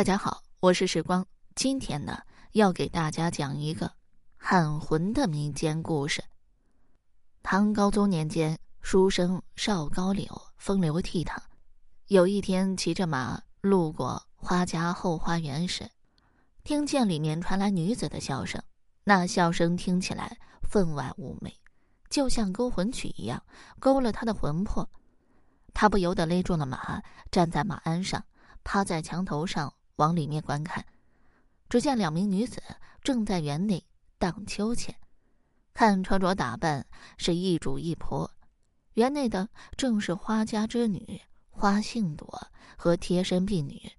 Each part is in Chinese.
大家好，我是时光。今天呢，要给大家讲一个喊魂的民间故事。唐高宗年间，书生邵高柳风流倜傥。有一天，骑着马路过花家后花园时，听见里面传来女子的笑声。那笑声听起来分外妩媚，就像勾魂曲一样，勾了他的魂魄。他不由得勒住了马，站在马鞍上，趴在墙头上往里面观看。只见两名女子正在园内荡秋千，看穿着打扮是一主一仆。园内的正是花家之女花杏朵和贴身婢女，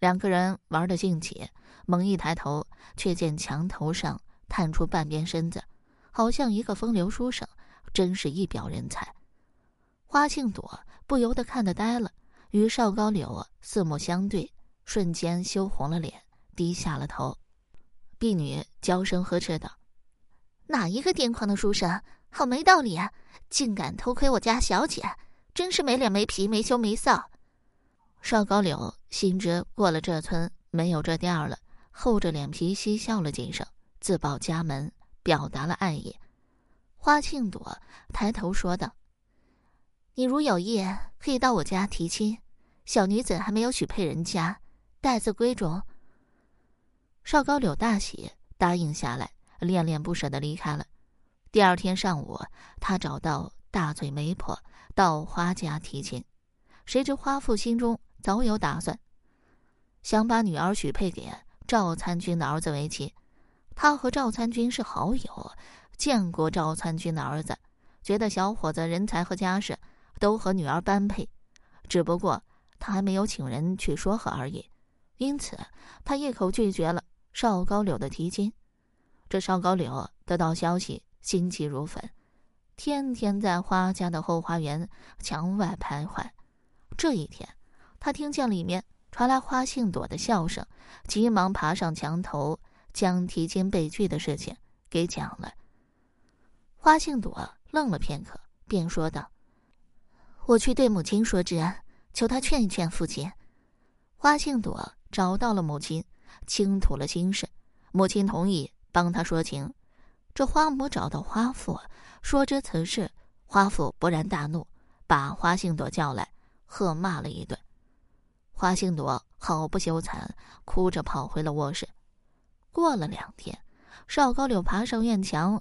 两个人玩的兴起。猛一抬头，却见墙头上探出半边身子，好像一个风流书生，真是一表人才。花杏朵不由得看得呆了，与邵高柳四目相对，瞬间羞红了脸，低下了头。婢女娇声呵斥道：“哪一个癫狂的书生，好没道理啊！竟敢偷窥我家小姐，真是没脸没皮没羞没臊。”邵高柳心知过了这村没有这店了，厚着脸皮嬉笑了几声，自报家门，表达了爱意。花庆朵抬头说道。你如有意，可以到我家提亲。小女子还没有许配人家，待字闺中。邵高柳大喜，答应下来，恋恋不舍的离开了。第二天上午，他找到大嘴媒婆到花家提亲，谁知花父心中早有打算，想把女儿许配给赵参军的儿子为妻。他和赵参军是好友，见过赵参军的儿子，觉得小伙子人才和家世。都和女儿般配，只不过他还没有请人去说和而已，因此他一口拒绝了邵高柳的提亲。这邵高柳得到消息，心急如焚，天天在花家的后花园墙外徘徊。这一天，他听见里面传来花杏朵的笑声，急忙爬上墙头，将提亲被拒的事情给讲了。花杏朵愣了片刻，便说道。我去对母亲说之，求她劝一劝父亲。花杏朵找到了母亲，倾吐了心事，母亲同意帮她说情。这花母找到花父，说知此事，花父勃然大怒，把花杏朵叫来，喝骂了一顿。花杏朵好不羞惭，哭着跑回了卧室。过了两天，邵高柳爬上院墙，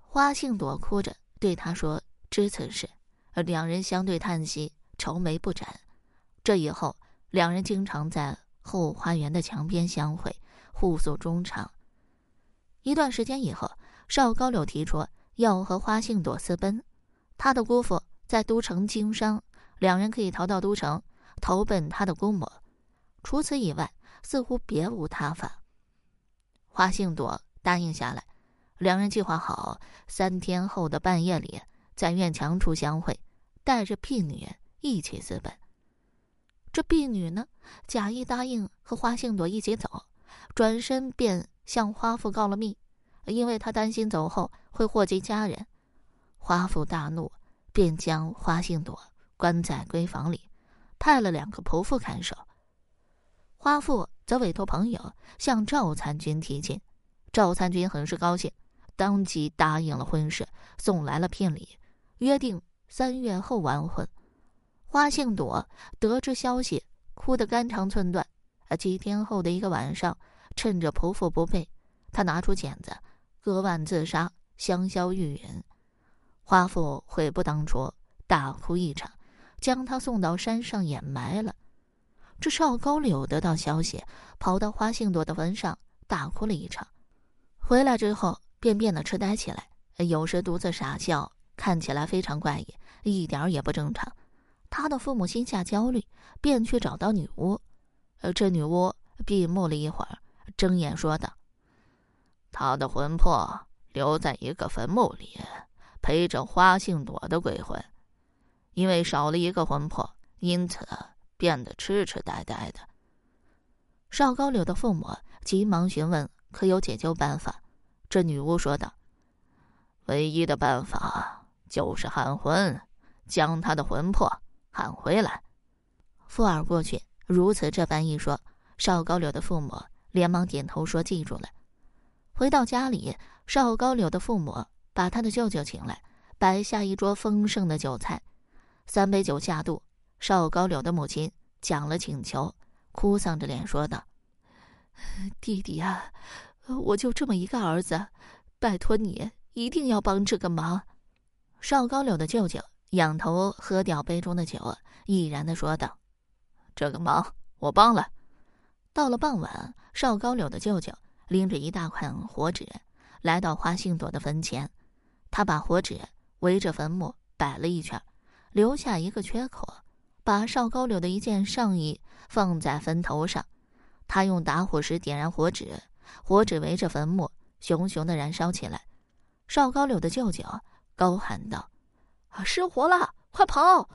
花杏朵哭着对他说：“知此事。”而两人相对叹息，愁眉不展。这以后，两人经常在后花园的墙边相会，互诉衷肠。一段时间以后，邵高柳提出要和花杏朵私奔。他的姑父在都城经商，两人可以逃到都城，投奔他的姑母。除此以外，似乎别无他法。花杏朵答应下来，两人计划好三天后的半夜里。在院墙处相会，带着婢女一起私奔。这婢女呢，假意答应和花杏朵一起走，转身便向花父告了密，因为他担心走后会祸及家人。花父大怒，便将花杏朵关在闺房里，派了两个仆妇看守。花父则委托朋友向赵参军提亲，赵参军很是高兴，当即答应了婚事，送来了聘礼。约定三月后完婚。花杏朵得知消息，哭得肝肠寸断。啊，几天后的一个晚上，趁着仆妇不备，她拿出剪子割腕自杀，香消玉殒。花父悔不当初，大哭一场，将她送到山上掩埋了。这少高柳得到消息，跑到花杏朵的坟上大哭了一场。回来之后，便变得痴呆起来，有时独自傻笑。看起来非常怪异，一点也不正常。他的父母心下焦虑，便去找到女巫。呃，这女巫闭目了一会儿，睁眼说道：“他的魂魄留在一个坟墓里，陪着花杏朵的鬼魂。因为少了一个魂魄，因此变得痴痴呆呆的。”邵高柳的父母急忙询问：“可有解救办法？”这女巫说道：“唯一的办法。”就是喊魂，将他的魂魄喊回来。附耳过去，如此这般一说，邵高柳的父母连忙点头说：“记住了。”回到家里，邵高柳的父母把他的舅舅请来，摆下一桌丰盛的酒菜。三杯酒下肚，邵高柳的母亲讲了请求，哭丧着脸说道：“弟弟呀，我就这么一个儿子，拜托你一定要帮这个忙。”邵高柳的舅舅仰头喝掉杯中的酒，毅然的说道：“这个忙我帮了。”到了傍晚，邵高柳的舅舅。拎着一大块火纸，来到花杏朵的坟前，他把火纸围着坟墓摆了一圈，留下一个缺口，把邵高柳的一件上衣放在坟头上。他用打火石点燃火纸，火纸围着坟墓熊熊的燃烧起来。邵高柳的舅舅高喊道：“啊失火了，快跑！”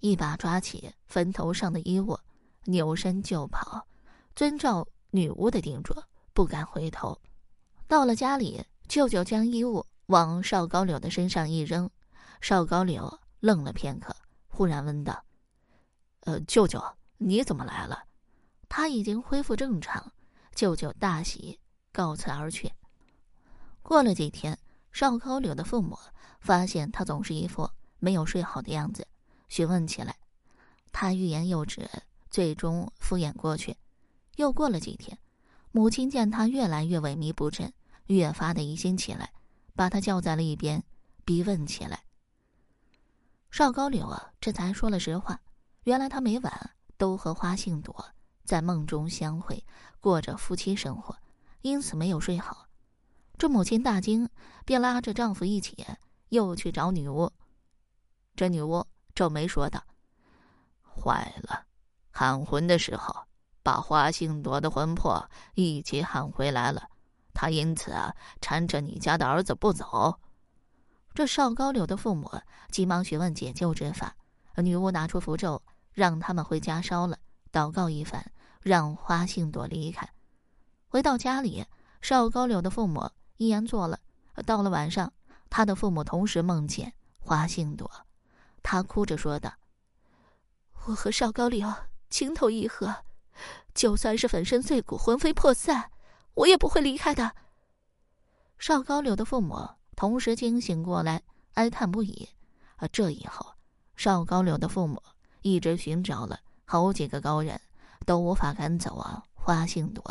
一把抓起坟头上的衣物，扭身就跑，遵照女巫的叮嘱。不敢回头，到了家里，舅舅将衣物往邵高柳的身上一扔，邵高柳愣了片刻，忽然问道：“呃，舅舅，你怎么来了？”他已经恢复正常，舅舅大喜，告辞而去。过了几天，邵高柳的父母发现他总是一副没有睡好的样子，询问起来，他欲言又止，最终敷衍过去。又过了几天。母亲见他越来越萎靡不振，越发的疑心起来，把他叫在了一边，逼问起来。邵高柳啊，这才说了实话：原来他每晚都和花信朵在梦中相会，过着夫妻生活，因此没有睡好。这母亲大惊，便拉着丈夫一起又去找女巫。这女巫皱眉说道：“坏了，喊魂的时候。”把花杏朵的魂魄一起喊回来了，他因此啊缠着你家的儿子不走。这邵高柳的父母急忙询问解救之法，女巫拿出符咒，让他们回家烧了，祷告一番，让花杏朵离开。回到家里，邵高柳的父母依然做了。到了晚上，他的父母同时梦见花信朵，他哭着说道：“我和邵高柳情投意合。”就算是粉身碎骨、魂飞魄散，我也不会离开的。邵高柳的父母同时惊醒过来，哀叹不已。啊，这以后，邵高柳的父母一直寻找了好几个高人，都无法赶走啊花信朵。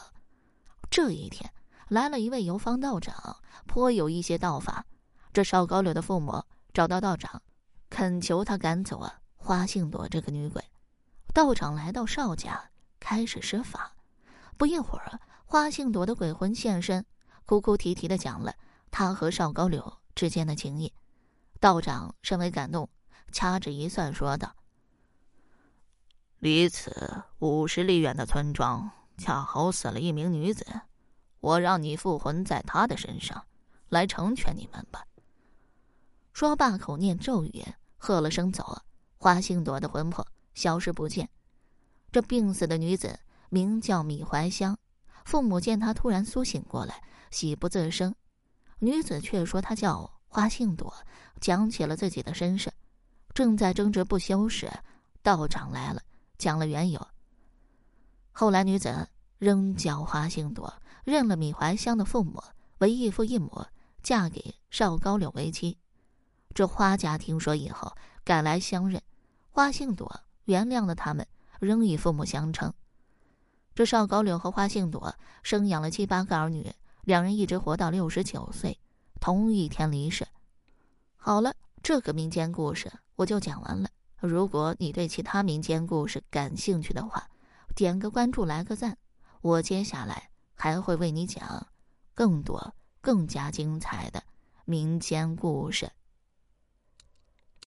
这一天，来了一位游方道长，颇有一些道法。这邵高柳的父母找到道长，恳求他赶走啊花杏朵这个女鬼。道长来到邵家。开始施法，不一会儿，花杏朵的鬼魂现身，哭哭啼啼的讲了他和邵高柳之间的情谊。道长甚为感动，掐指一算，说道：“离此五十里远的村庄，恰好死了一名女子，我让你附魂在他的身上，来成全你们吧。”说罢，口念咒语，喝了声走了，花信朵的魂魄消失不见。这病死的女子名叫米怀香，父母见她突然苏醒过来，喜不自胜。女子却说她叫花信朵，讲起了自己的身世。正在争执不休时，道长来了，讲了缘由。后来女子仍叫花信朵，认了米怀香的父母为异父异母，嫁给邵高柳为妻。这花家听说以后，赶来相认，花杏朵原谅了他们。仍以父母相称。这邵高柳和花杏朵生养了七八个儿女，两人一直活到六十九岁，同一天离世。好了，这个民间故事我就讲完了。如果你对其他民间故事感兴趣的话，点个关注，来个赞，我接下来还会为你讲更多、更加精彩的民间故事。